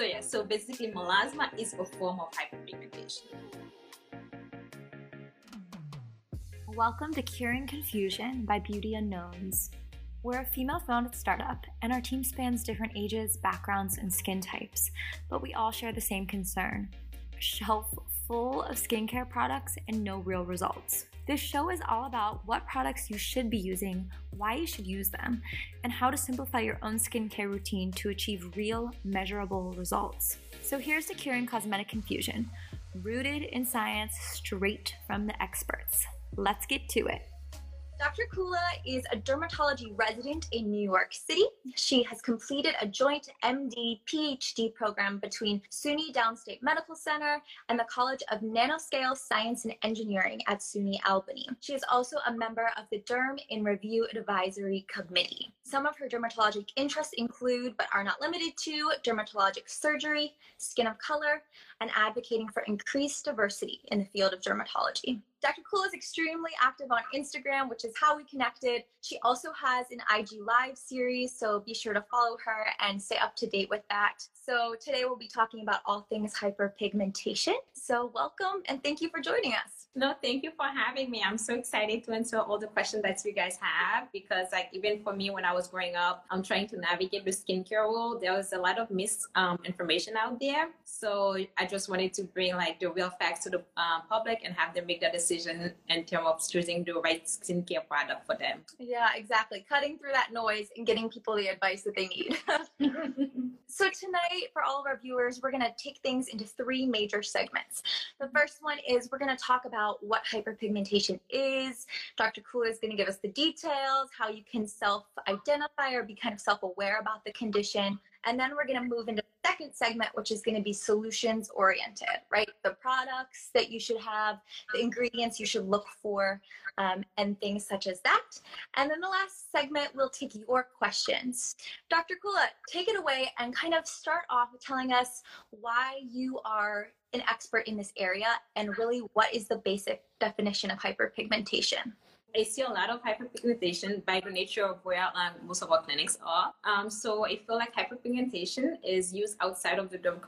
So yeah, so basically melasma is a form of hyperpigmentation. Welcome to Curing Confusion by Beauty Unknowns. We're a female founded startup, and our team spans different ages, backgrounds, and skin types, but we all share the same concern a shelf full of skincare products and no real results. This show is all about what products you should be using, why you should use them, and how to simplify your own skincare routine to achieve real, measurable results. So here's to curing cosmetic confusion, rooted in science straight from the experts. Let's get to it. Dr. Kula is a dermatology resident in New York City. She has completed a joint MD PhD program between SUNY Downstate Medical Center and the College of Nanoscale Science and Engineering at SUNY Albany. She is also a member of the Derm in Review Advisory Committee. Some of her dermatologic interests include, but are not limited to, dermatologic surgery, skin of color, and advocating for increased diversity in the field of dermatology. Dr. Cool is extremely active on Instagram, which is how we connected. She also has an IG Live series, so be sure to follow her and stay up to date with that. So today we'll be talking about all things hyperpigmentation. So welcome and thank you for joining us. No, thank you for having me. I'm so excited to answer all the questions that you guys have because, like, even for me when I was growing up, I'm trying to navigate the skincare world. There was a lot of misinformation um, out there, so I just wanted to bring like the real facts to the uh, public and have them make that decision in terms of choosing the right skincare product for them. Yeah, exactly. Cutting through that noise and getting people the advice that they need. so tonight, for all of our viewers, we're going to take things into three major segments. The first one is we're going to talk about about what hyperpigmentation is. Dr. Kula is going to give us the details, how you can self identify or be kind of self aware about the condition. And then we're going to move into the second segment, which is going to be solutions oriented, right? The products that you should have, the ingredients you should look for, um, and things such as that. And then the last segment, we'll take your questions. Dr. Kula, take it away and kind of start off telling us why you are an expert in this area and really what is the basic definition of hyperpigmentation? I see a lot of hyperpigmentation by the nature of where um, most of our clinics are. Um, so I feel like hyperpigmentation is used outside of the derm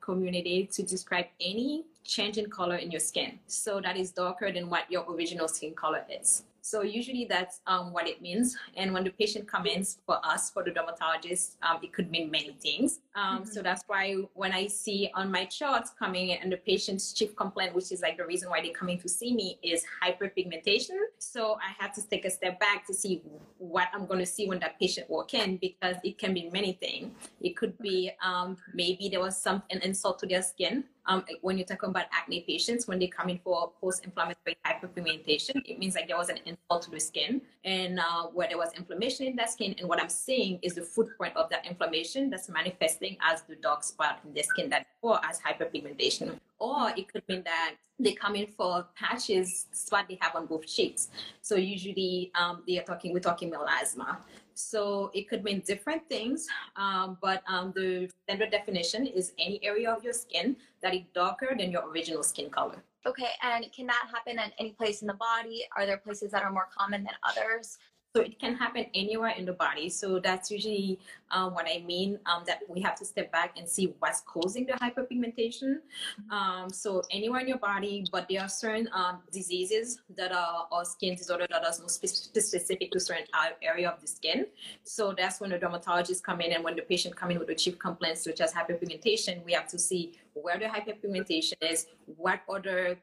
community to describe any change in color in your skin. So that is darker than what your original skin color is. So usually that's um, what it means. And when the patient comes in for us, for the dermatologist, um, it could mean many things. Um, mm-hmm. So that's why when I see on my charts coming in and the patient's chief complaint, which is like the reason why they're coming to see me, is hyperpigmentation. So I have to take a step back to see what I'm going to see when that patient walk in because it can be many things. It could be um, maybe there was some an insult to their skin um, when you're talking about acne patients, when they come in for post-inflammatory hyperpigmentation, it means like there was an insult to the skin and uh, where there was inflammation in that skin. And what I'm seeing is the footprint of that inflammation that's manifesting as the dark spot in the skin that or as hyperpigmentation. Or it could mean that they come in for patches, what they have on both cheeks. So usually um, they are talking, we're talking melasma. So it could mean different things, um, but um, the standard definition is any area of your skin that is darker than your original skin color. Okay, and can that happen at any place in the body? Are there places that are more common than others? So it can happen anywhere in the body. So that's usually um, what I mean um, that we have to step back and see what's causing the hyperpigmentation. Mm-hmm. Um, so anywhere in your body, but there are certain um, diseases that are or skin disorder that are more specific to certain area of the skin. So that's when the dermatologist come in and when the patient come in with the chief complaints such as hyperpigmentation, we have to see where the hyperpigmentation is, what other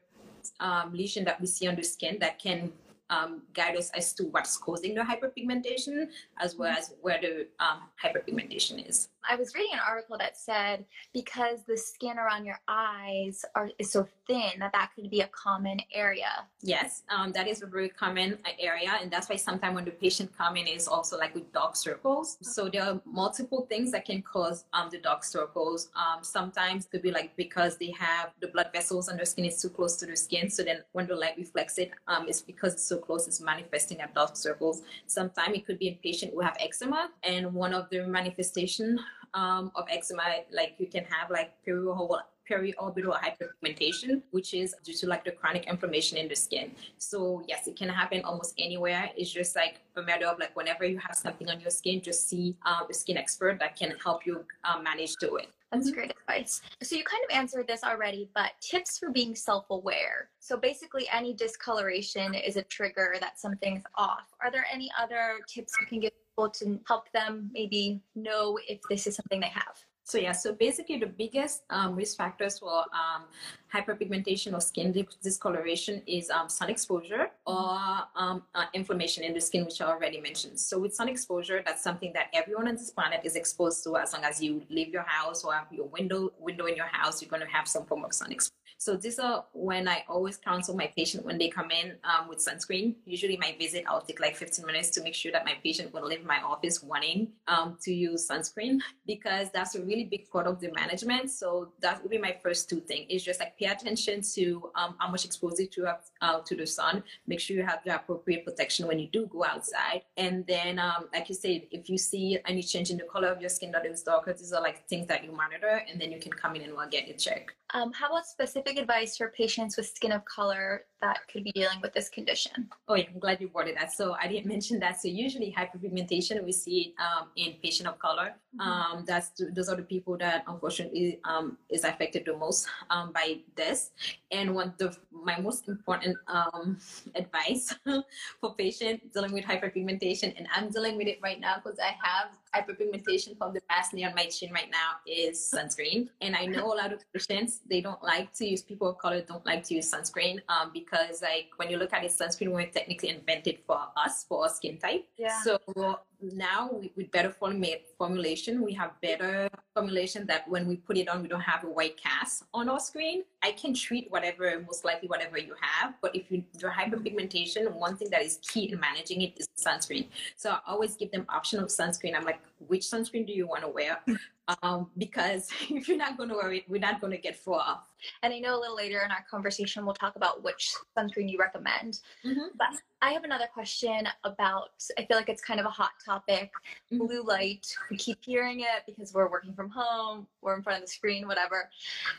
um, lesion that we see on the skin that can um, guide us as to what's causing the hyperpigmentation as well as where the um, hyperpigmentation is. I was reading an article that said because the skin around your eyes are is so thin that that could be a common area. Yes, um, that is a very common area, and that's why sometimes when the patient come in is also like with dark circles. So there are multiple things that can cause um, the dark circles. Um, sometimes it could be like because they have the blood vessels on their skin is too close to the skin, so then when the light reflects it, um, it's because it's so close, it's manifesting at dark circles. Sometimes it could be a patient who have eczema, and one of the manifestation um, of eczema, like you can have like perioral periorbital hyperpigmentation, which is due to like the chronic inflammation in the skin. So yes, it can happen almost anywhere. It's just like a matter of like whenever you have something on your skin, just see um, a skin expert that can help you um, manage to it. That's great advice. So you kind of answered this already, but tips for being self-aware. So basically any discoloration is a trigger that something's off. Are there any other tips you can give to help them maybe know if this is something they have? So yeah, so basically the biggest um, risk factors for um, hyperpigmentation or skin discoloration is um, sun exposure or um, uh, inflammation in the skin, which I already mentioned. So with sun exposure, that's something that everyone on this planet is exposed to. As long as you leave your house or have your window window in your house, you're going to have some form of sun exposure. So these are when I always counsel my patient when they come in um, with sunscreen. Usually my visit, I'll take like 15 minutes to make sure that my patient will leave my office wanting um, to use sunscreen because that's a really big part of the management. So that would be my first two things. It's just like pay attention to um, how much exposure you have uh, to the sun. Make sure you have the appropriate protection when you do go outside. And then, um, like you said, if you see any change in the color of your skin that is darker, these are like things that you monitor and then you can come in and we'll get it checked. Um, how about specific advice for patients with skin of color that could be dealing with this condition? Oh, yeah, I'm glad you brought it up. So I didn't mention that. So usually hyperpigmentation, we see it um, in patient of color. Mm-hmm. Um, that's those are the people that unfortunately um, is affected the most um, by this. And one of my most important um, advice for patients dealing with hyperpigmentation, and I'm dealing with it right now because I have hyperpigmentation from the past near my chin right now is sunscreen. And I know a lot of patients they don't like to use people of color don't like to use sunscreen um, because like when you look at it, sunscreen were technically invented for us for our skin type. Yeah. So now with better formulation, we have better formulation that when we put it on, we don't have a white cast on our screen. I can treat whatever, most likely whatever you have. But if you do hyperpigmentation, one thing that is key in managing it is sunscreen. So I always give them option of sunscreen. I'm like, like which sunscreen do you want to wear? um, because if you're not going to wear it, we're not going to get far. And I know a little later in our conversation, we'll talk about which sunscreen you recommend. Mm-hmm. But I have another question about, I feel like it's kind of a hot topic mm-hmm. blue light. We keep hearing it because we're working from home, we're in front of the screen, whatever.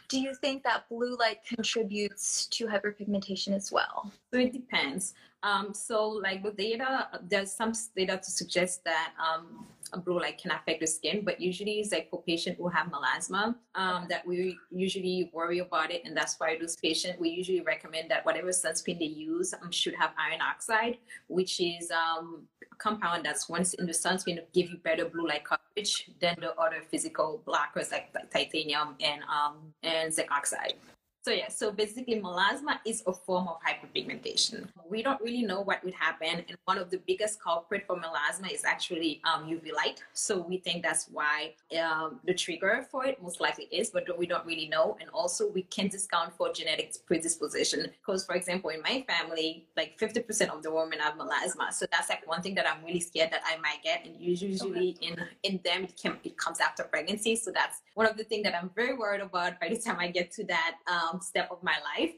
Do you think that blue light contributes to hyperpigmentation as well? So it depends. Um, so, like the data, there's some data to suggest that um, a blue light can affect the skin, but usually it's like for patients who have melasma um, that we usually worry about it, and that's why those patients we usually recommend that whatever sunscreen they use um, should have iron oxide, which is um, a compound that's once in the sunscreen to give you better blue light coverage than the other physical blockers like, like titanium and um, and zinc oxide. So yeah, so basically melasma is a form of hyperpigmentation. We don't really know what would happen, and one of the biggest culprit for melasma is actually um, UV light. So we think that's why um, the trigger for it most likely is, but we don't really know. And also we can discount for genetic predisposition because, for example, in my family, like 50% of the women have melasma. So that's like one thing that I'm really scared that I might get, and usually in in them it, can, it comes after pregnancy. So that's one of the things that I'm very worried about by the time I get to that. Um, um, step of my life.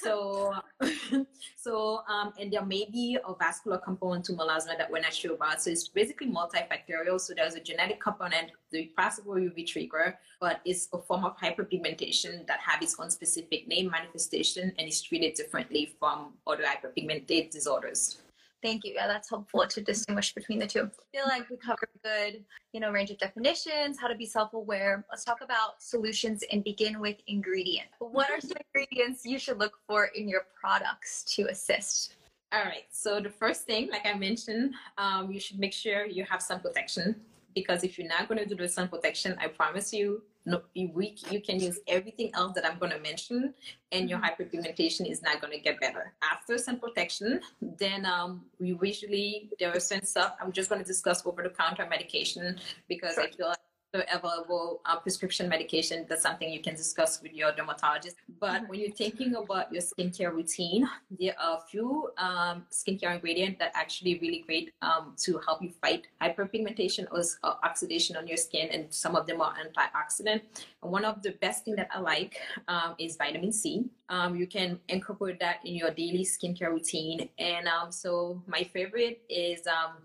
so, so um, and there may be a vascular component to melasma that we're not sure about. So it's basically multifactorial. So there's a genetic component, the possible UV trigger, but it's a form of hyperpigmentation that have its own specific name, manifestation, and is treated differently from other hyperpigmented disorders. Thank you. Yeah, that's helpful to distinguish between the two. I feel like we covered good, you know, range of definitions, how to be self-aware. Let's talk about solutions and begin with ingredients. What are some ingredients you should look for in your products to assist? All right. So the first thing, like I mentioned, um, you should make sure you have sun protection because if you're not going to do the sun protection, I promise you, no, we, you can use everything else that I'm going to mention, and your mm-hmm. hyperpigmentation is not going to get better. After sun protection, then um, we usually there are some stuff. I'm just going to discuss over the counter medication because sure. I feel like available uh, prescription medication, that's something you can discuss with your dermatologist. But when you're thinking about your skincare routine, there are a few um, skincare ingredients that actually really great um, to help you fight hyperpigmentation or uh, oxidation on your skin, and some of them are antioxidant. And one of the best thing that I like um, is vitamin C. Um, you can incorporate that in your daily skincare routine. And um, so my favorite is um,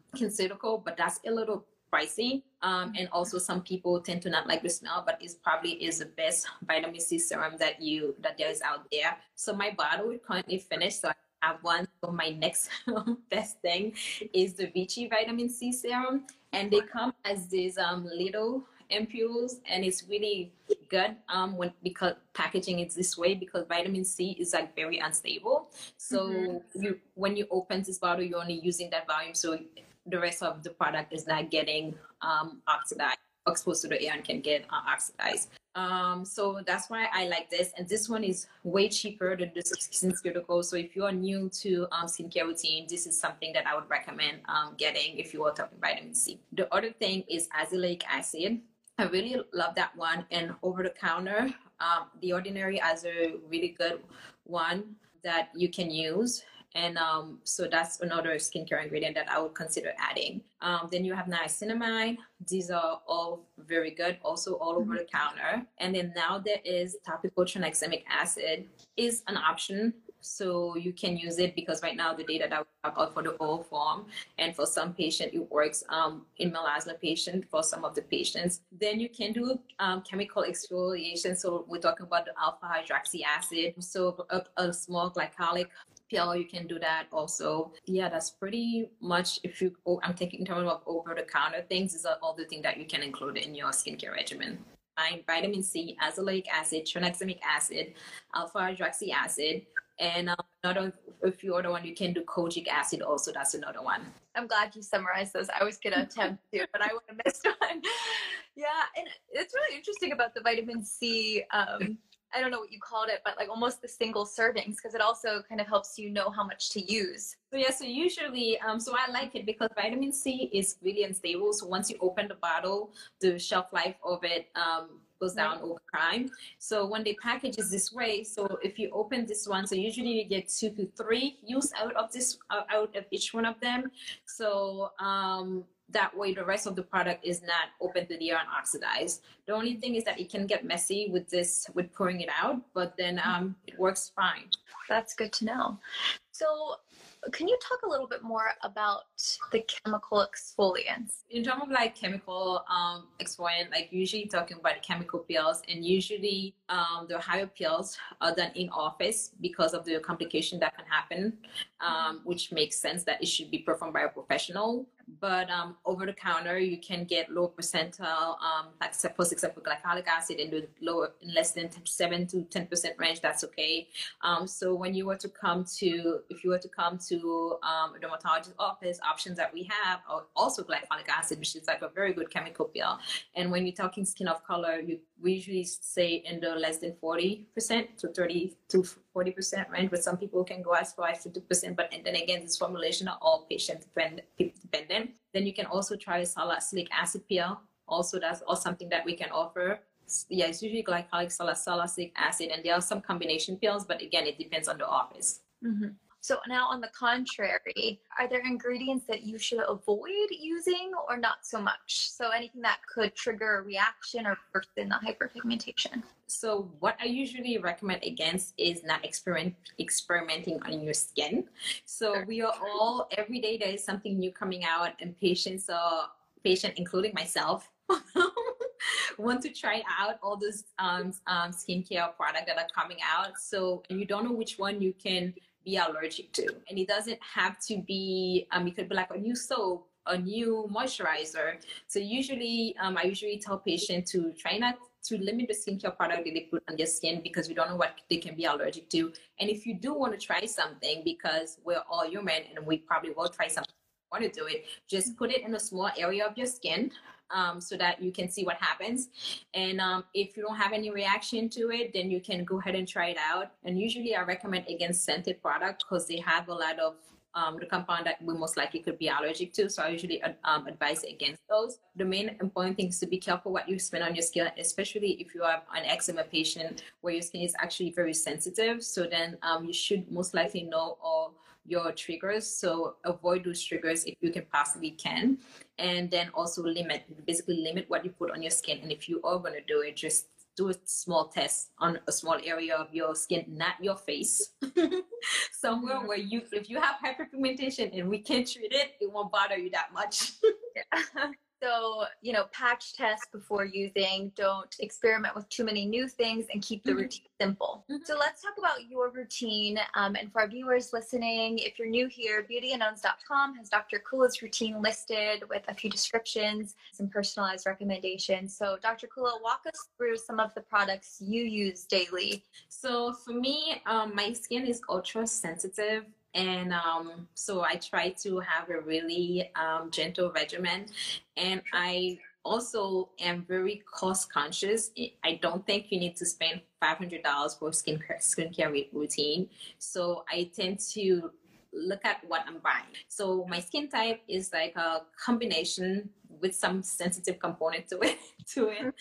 but that's a little pricey. Um, and also some people tend to not like the smell, but it probably is the best vitamin C serum that you that there is out there. So my bottle is currently finished. So I have one. So my next best thing is the Vichy vitamin C serum. And they come as these um, little ampules and it's really good um when because packaging is this way because vitamin c is like very unstable so mm-hmm. you when you open this bottle you're only using that volume so the rest of the product is not getting um, oxidized, exposed to the air and can get uh, oxidized. Um, so that's why I like this. And this one is way cheaper than the skin SkinCeutical. So if you are new to um, skincare routine, this is something that I would recommend um, getting if you are talking vitamin C. The other thing is azelaic acid. I really love that one. And over the counter, um, the Ordinary has a really good one that you can use and um, so that's another skincare ingredient that I would consider adding. Um, then you have niacinamide. These are all very good, also all over the counter. And then now there is topical tranexamic acid is an option. So you can use it because right now the data that we have out for the oral form and for some patient it works um, in melasma patient for some of the patients. Then you can do um, chemical exfoliation. So we're talking about the alpha hydroxy acid. So a, a small glycolic pill, you can do that also. Yeah, that's pretty much if you, oh, I'm thinking in terms of over the counter things, is all the things that you can include in your skincare regimen. Find vitamin C, azelaic acid, tranexamic acid, alpha hydroxy acid, and um, another a few other one you can do kojic acid also. That's another one. I'm glad you summarized those. I was gonna attempt to, but I would have missed one. Yeah, and it's really interesting about the vitamin C. Um, I don't know what you called it, but like almost the single servings because it also kind of helps you know how much to use. So yeah, so usually, um, so I like it because vitamin C is really unstable. So once you open the bottle, the shelf life of it um, goes down over time. So when they package it this way, so if you open this one, so usually you get two to three use out of this out of each one of them. So um, that way the rest of the product is not open to the air and oxidized. The only thing is that it can get messy with this, with pouring it out, but then um, it works fine. That's good to know. So can you talk a little bit more about the chemical exfoliants? In terms of like chemical um, exfoliant, like usually talking about chemical peels, and usually um, the higher peels are done in office because of the complication that can happen, um, which makes sense that it should be performed by a professional but um, over the counter you can get low percentile um, like for glycolic acid in the lower in less than 10, 7 to 10 percent range that's okay. Um, so when you were to come to if you were to come to um, a dermatologist office options that we have are also glycolic acid which is like a very good chemical peel and when you're talking skin of color you we usually say in the less than 40 percent to 30 to 40 percent range but some people can go as far as 50 percent but and then again this formulation are all patient dependent then you can also try salicylic acid peel. Also, that's all something that we can offer. Yeah, it's usually glycolic salicylic acid, and there are some combination pills, but again, it depends on the office. Mm-hmm. So now, on the contrary, are there ingredients that you should avoid using, or not so much? So anything that could trigger a reaction or worsen the hyperpigmentation. So what I usually recommend against is not experiment experimenting on your skin. So sure. we are all every day there is something new coming out, and patients are patient, including myself. want to try out all those um, um, skincare products that are coming out. So you don't know which one you can be allergic to. And it doesn't have to be, um, it could be like a new soap, a new moisturizer. So usually, um, I usually tell patients to try not to limit the skincare product that they put on their skin because we don't know what they can be allergic to. And if you do want to try something, because we're all human and we probably will try something, want to do it, just put it in a small area of your skin um, so that you can see what happens. And um, if you don't have any reaction to it, then you can go ahead and try it out. And usually I recommend against scented products because they have a lot of um, the compound that we most likely could be allergic to. So I usually um, advise against those. The main important thing is to be careful what you spend on your skin, especially if you are an eczema patient where your skin is actually very sensitive. So then um, you should most likely know all your triggers. So avoid those triggers if you can possibly can. And then also limit, basically limit what you put on your skin. And if you are going to do it, just do a small test on a small area of your skin, not your face. Somewhere mm-hmm. where you, if you have hyperpigmentation and we can't treat it, it won't bother you that much. yeah. So, you know, patch test before using, don't experiment with too many new things, and keep the mm-hmm. routine simple. Mm-hmm. So, let's talk about your routine. Um, and for our viewers listening, if you're new here, beautyandunknowns.com has Dr. Kula's routine listed with a few descriptions, some personalized recommendations. So, Dr. Kula, walk us through some of the products you use daily. So, for me, um, my skin is ultra sensitive and um, so I try to have a really um, gentle regimen. And I also am very cost conscious. I don't think you need to spend $500 for skincare, skincare routine. So I tend to look at what I'm buying. So my skin type is like a combination with some sensitive component to it. To it.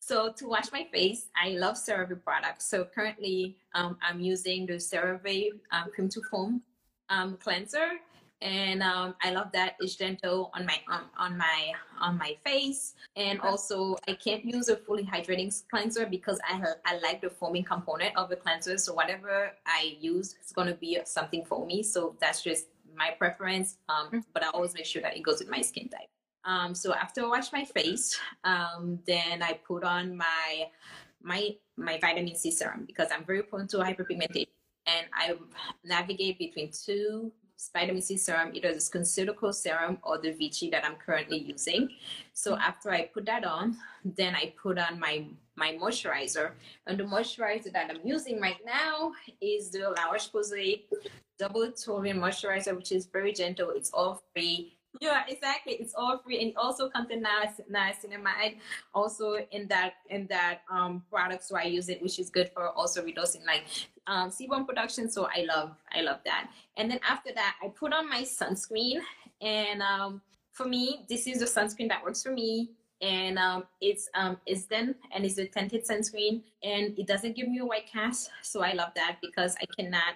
So to wash my face, I love CeraVe products. So currently, um, I'm using the CeraVe um, cream to foam um, cleanser, and um, I love that it's gentle on my um, on my on my face. And also, I can't use a fully hydrating cleanser because I I like the foaming component of the cleanser. So whatever I use, it's gonna be something foamy. So that's just my preference. Um, mm-hmm. but I always make sure that it goes with my skin type. Um, so after I wash my face, um, then I put on my my my vitamin C serum because I'm very prone to hyperpigmentation and I navigate between two vitamin C serum, either the SkinCeuticals serum or the Vichy that I'm currently using. So after I put that on, then I put on my my moisturizer. And the moisturizer that I'm using right now is the La Roche-Posay Double Toleriane Moisturizer, which is very gentle. It's all free yeah, exactly. It's all free and also contain niacinamide also in that in that um product. So I use it, which is good for also reducing like um sebum production. So I love I love that. And then after that, I put on my sunscreen, and um for me, this is the sunscreen that works for me and um, it's um, it's then and it's a tinted sunscreen and it doesn't give me a white cast so i love that because i cannot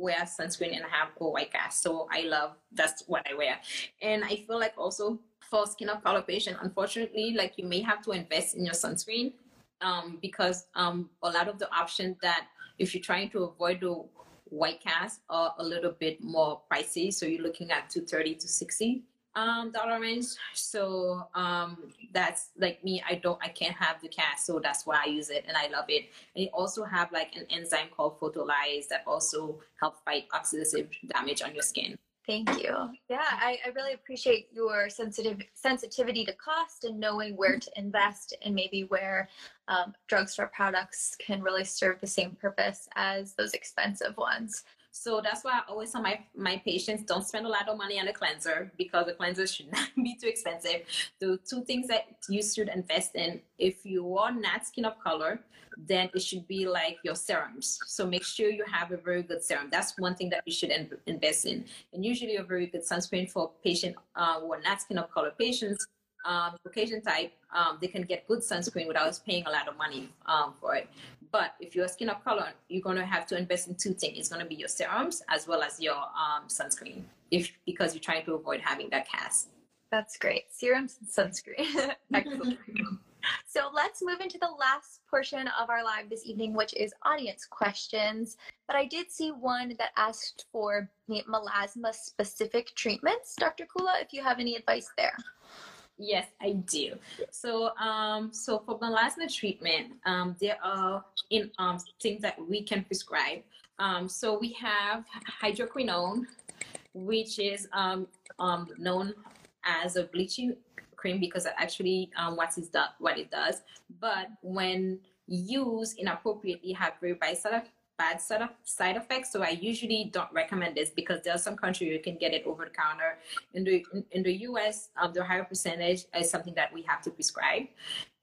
wear sunscreen and have a white cast. So I love that's what I wear. And I feel like also for skin of color patient, unfortunately, like you may have to invest in your sunscreen um, because um, a lot of the options that if you're trying to avoid the white cast are a little bit more pricey. So you're looking at 230 to 60 um dollar range so um that's like me i don't i can't have the cast so that's why i use it and i love it. And it also have like an enzyme called photolyase that also help fight oxidative damage on your skin. Thank you. Yeah I, I really appreciate your sensitive sensitivity to cost and knowing where to invest and maybe where um, drugstore products can really serve the same purpose as those expensive ones so that's why I always tell my, my patients don't spend a lot of money on a cleanser because the cleanser should not be too expensive. The two things that you should invest in if you are not skin of color, then it should be like your serums. So make sure you have a very good serum. That's one thing that you should in- invest in. And usually a very good sunscreen for patient uh, who are not skin of color patients um, type, um, they can get good sunscreen without paying a lot of money um, for it. But if you're a skin of color, you're to have to invest in two things. It's to be your serums as well as your um, sunscreen, if because you're trying to avoid having that cast. That's great. Serums and sunscreen. Excellent. So let's move into the last portion of our live this evening, which is audience questions. But I did see one that asked for melasma specific treatments. Dr. Kula, if you have any advice there. Yes, I do. So, um, so for melasma treatment, um, there are in um things that we can prescribe. Um, so we have hydroquinone, which is um, um known as a bleaching cream because actually um, what is that what it does. But when used inappropriately, have very bad side bad side, of, side effects. So I usually don't recommend this because there are some countries you can get it over the counter. In the in, in the US, um, the higher percentage is something that we have to prescribe.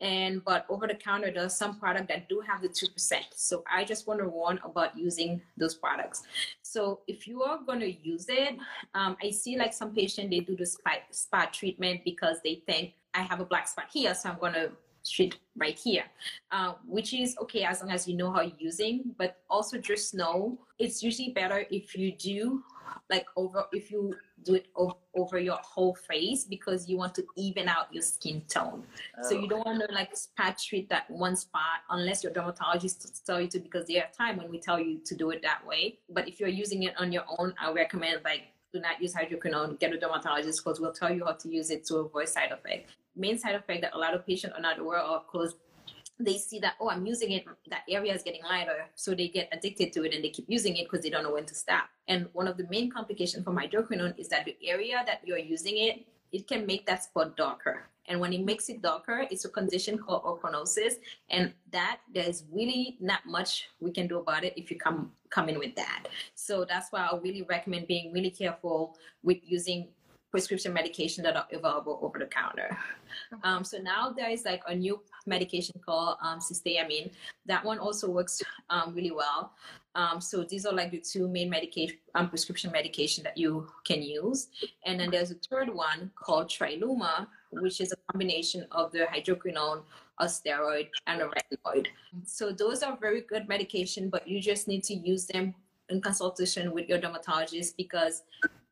And but over the counter, there's some product that do have the two percent. So I just want to warn about using those products. So if you are going to use it, um, I see like some patient they do the spot, spot treatment because they think I have a black spot here, so I'm going to street right here, uh, which is okay as long as you know how you're using, but also just know it's usually better if you do like over if you do it over, over your whole face because you want to even out your skin tone. Oh. So you don't want to like spot treat that one spot unless your dermatologist tell you to because there are time when we tell you to do it that way. But if you're using it on your own, I recommend like do not use hydroquinone, get a dermatologist because we'll tell you how to use it to avoid side effects. Main side effect that a lot of patients are not aware of because they see that oh i'm using it that area is getting lighter so they get addicted to it and they keep using it because they don't know when to stop. And one of the main complications from hydroquinone is that the area that you're using it it can make that spot darker. And when it makes it darker it's a condition called ochronosis and that there's really not much we can do about it if you come come in with that. So that's why i really recommend being really careful with using prescription medication that are available over the counter. Um, so now there is like a new medication called um, cysteamine. That one also works um, really well. Um, so these are like the two main medication, um, prescription medication that you can use. And then there's a third one called Triluma, which is a combination of the hydroquinone, a steroid, and a retinoid. So those are very good medication, but you just need to use them in consultation with your dermatologist because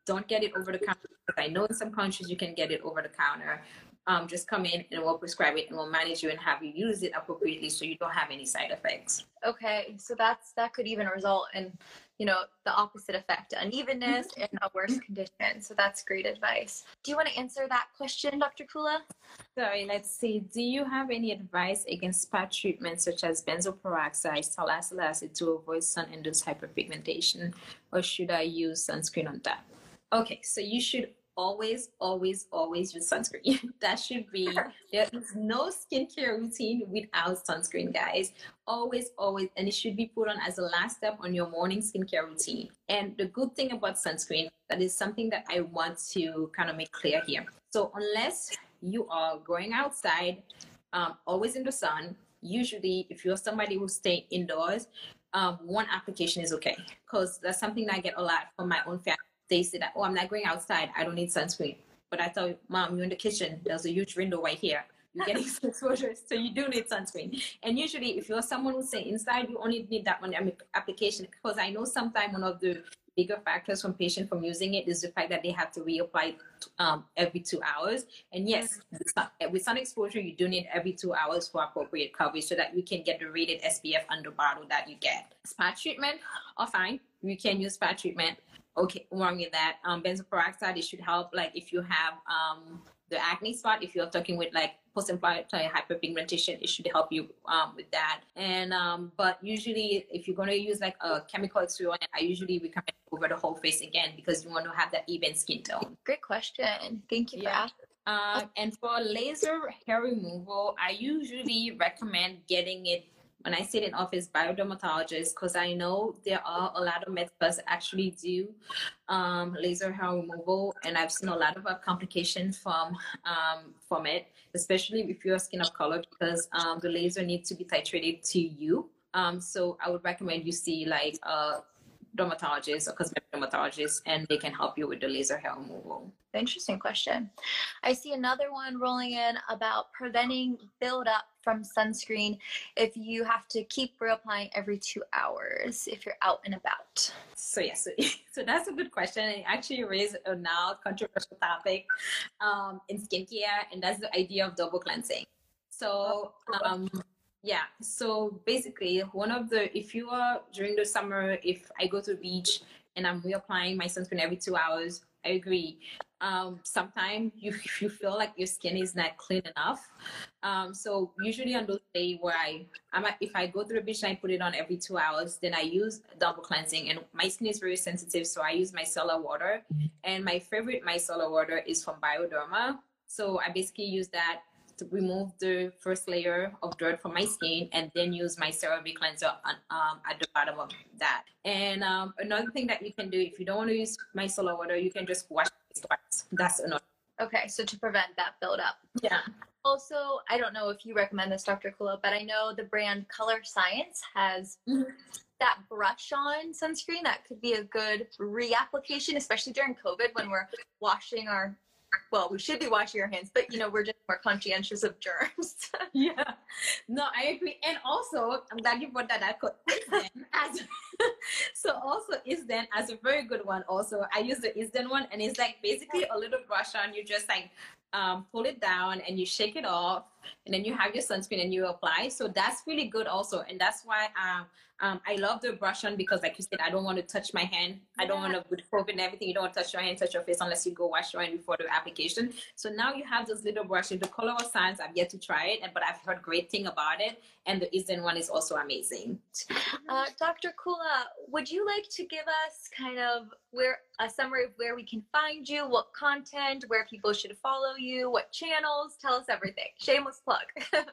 don't get it over the counter. I know in some countries you can get it over the counter. Um, just come in and we'll prescribe it and we'll manage you and have you use it appropriately so you don't have any side effects. Okay, so that's that could even result in, you know, the opposite effect, unevenness and a worse condition. So that's great advice. Do you want to answer that question, Dr. Kula? Sorry, let's see. Do you have any advice against spot treatments such as benzoyl peroxide, salicylic acid to avoid sun-induced hyperpigmentation, or should I use sunscreen on top? Okay, so you should always, always, always use sunscreen. that should be, there is no skincare routine without sunscreen, guys. Always, always, and it should be put on as a last step on your morning skincare routine. And the good thing about sunscreen, that is something that I want to kind of make clear here. So, unless you are going outside, um, always in the sun, usually if you're somebody who stay indoors, um, one application is okay because that's something that I get a lot from my own family they say that, oh, I'm not going outside. I don't need sunscreen. But I thought, mom, you're in the kitchen. There's a huge window right here. You're getting some exposure, so you do need sunscreen. And usually, if you're someone who's say inside, you only need that one application. Because I know sometimes one of the bigger factors from patient from using it is the fact that they have to reapply um, every two hours. And yes, with sun exposure, you do need every two hours for appropriate coverage so that you can get the rated SPF under bottle that you get. Spa treatment are fine. You can use spa treatment okay wrong with that um benzoyl peroxide it should help like if you have um the acne spot if you're talking with like post-inflammatory hyperpigmentation it should help you um, with that. And um, but usually if you're going to use like a chemical exfoliant i usually recommend over the whole face again because you want to have that even skin tone. Great question. Thank you for yeah. asking. Uh, and for laser hair removal i usually recommend getting it when I sit in office biodermatologist, because I know there are a lot of med spas actually do um, laser hair removal, and I've seen a lot of uh, complications from um, from it, especially if you're skin of color, because um, the laser needs to be titrated to you. Um, so I would recommend you see like a dermatologist or cosmetic dermatologist, and they can help you with the laser hair removal. Interesting question. I see another one rolling in about preventing buildup from sunscreen if you have to keep reapplying every two hours if you're out and about. So yes, yeah, so, so, that's a good question. It actually raised a now controversial topic um, in skincare, and that's the idea of double cleansing. So um, yeah, so basically, one of the if you are during the summer, if I go to the beach and I'm reapplying my sunscreen every two hours, I agree. Um, sometimes you you feel like your skin is not clean enough. Um, so usually on those days where I I'm if I go to the beach and I put it on every two hours, then I use double cleansing. And my skin is very sensitive, so I use micellar water. And my favorite micellar water is from Bioderma. So I basically use that remove the first layer of dirt from my skin and then use my CeraVe cleanser on, um, at the bottom of that. And um, another thing that you can do if you don't want to use micellar water, you can just wash twice. That's another. Okay, so to prevent that buildup. Yeah. Also, I don't know if you recommend this, Dr. Kula, but I know the brand Colorescience has mm-hmm. that brush on sunscreen that could be a good reapplication, especially during COVID when we're washing our well, we should be washing our hands, but you know, we're just more conscientious of germs. yeah, no, I agree. And also, I'm glad you brought that up. as so also ISDIN as a very good one. Also, I use the ISDIN one, and it's like basically a little brush on. You just like um, pull it down and you shake it off, and then you have your sunscreen and you apply. So that's really good also, and that's why um, um, I love the brush on because, like you said, I don't want to touch my hand. I don't want to with COVID and everything. You don't want to touch your hand, touch your face unless you go wash your hand before the application. So now you have this little brush. The color of science. I've yet to try it, but I've heard great thing about it. And the ISDIN one is also amazing. Uh, Dr. Kula, would you like to give us kind of where a summary of where we can find you, what content, where people should follow you, what channels? Tell us everything. Shameless plug.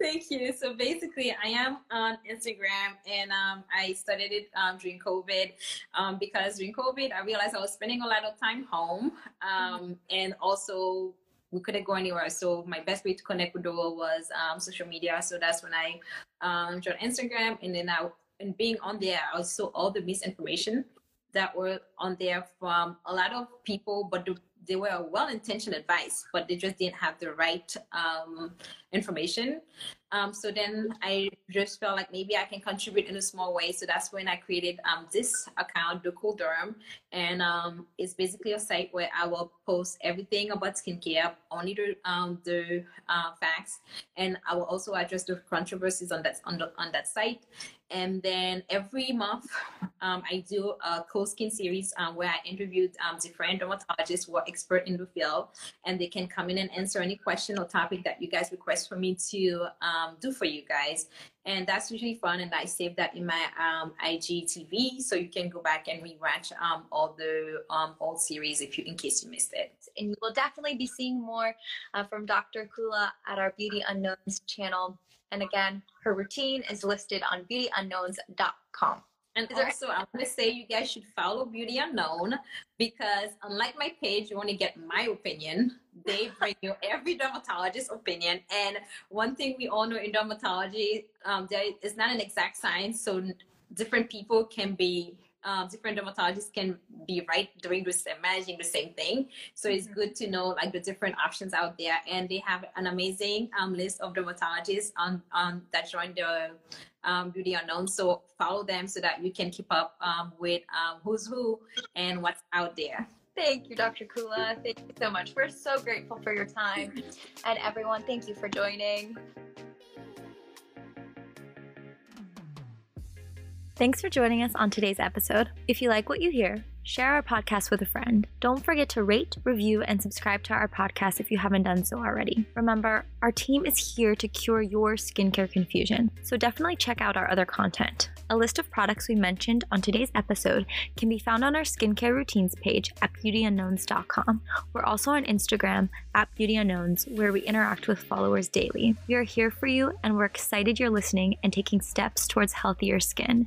Thank you. So basically, I am on Instagram, and um, I started it um, during COVID um, because during COVID, I realized I was spending a lot of time home, mm-hmm. and also we couldn't go anywhere. So my best way to connect with the was um, social media. So that's when I um, joined Instagram, and then I and being on there, I saw all the misinformation that were on there from a lot of people, but the they were well-intentioned advice, but they just didn't have the right um, information. Um, so then I just felt like maybe I can contribute in a small way. So that's when I created um, this account, the Cool Derm, and um, it's basically a site where I will post everything about skincare, only the um, the uh, facts, and I will also address the controversies on that on, the, on that site. And then every month, um, I do a cool skin series um, where I interviewed um, different dermatologists who are expert in the field, and they can come in and answer any question or topic that you guys request for me to um, do for you guys. And that's usually fun, and I save that in my um, IGTV, so you can go back and rewatch um, all the old series if you, in case you missed it. And you will definitely be seeing more uh, from Dr. Kula at our Beauty Unknowns channel. And again, her routine is listed on beautyunknowns.com. And also, I want to say you guys should follow Beauty Unknown because, unlike my page, you only get my opinion. They bring you every dermatologist's opinion. And one thing we all know in dermatology, um, there is not an exact science, so different people can be um, different dermatologists can be right doing the same, managing the same thing. So it's mm-hmm. good to know like the different options out there, and they have an amazing um, list of dermatologists on on that join the um, Beauty Unknown. So follow them so that you can keep up um, with um, who's who and what's out there. Thank you, Dr. Kula. Thank you so much. We're so grateful for your time. And everyone, thank you for joining. Thanks for joining us on today's episode. If you like what you hear, share our podcast with a friend. Don't forget to rate, review, and subscribe to our podcast if you haven't done so already. Remember, our team is here to cure your skincare confusion, so definitely check out our other content. A list of products we mentioned on today's episode can be found on our skincare routines page at beautyunknowns.com. We're also on Instagram at beautyunknowns, where we interact with followers daily. We are here for you, and we're excited you're listening and taking steps towards healthier skin.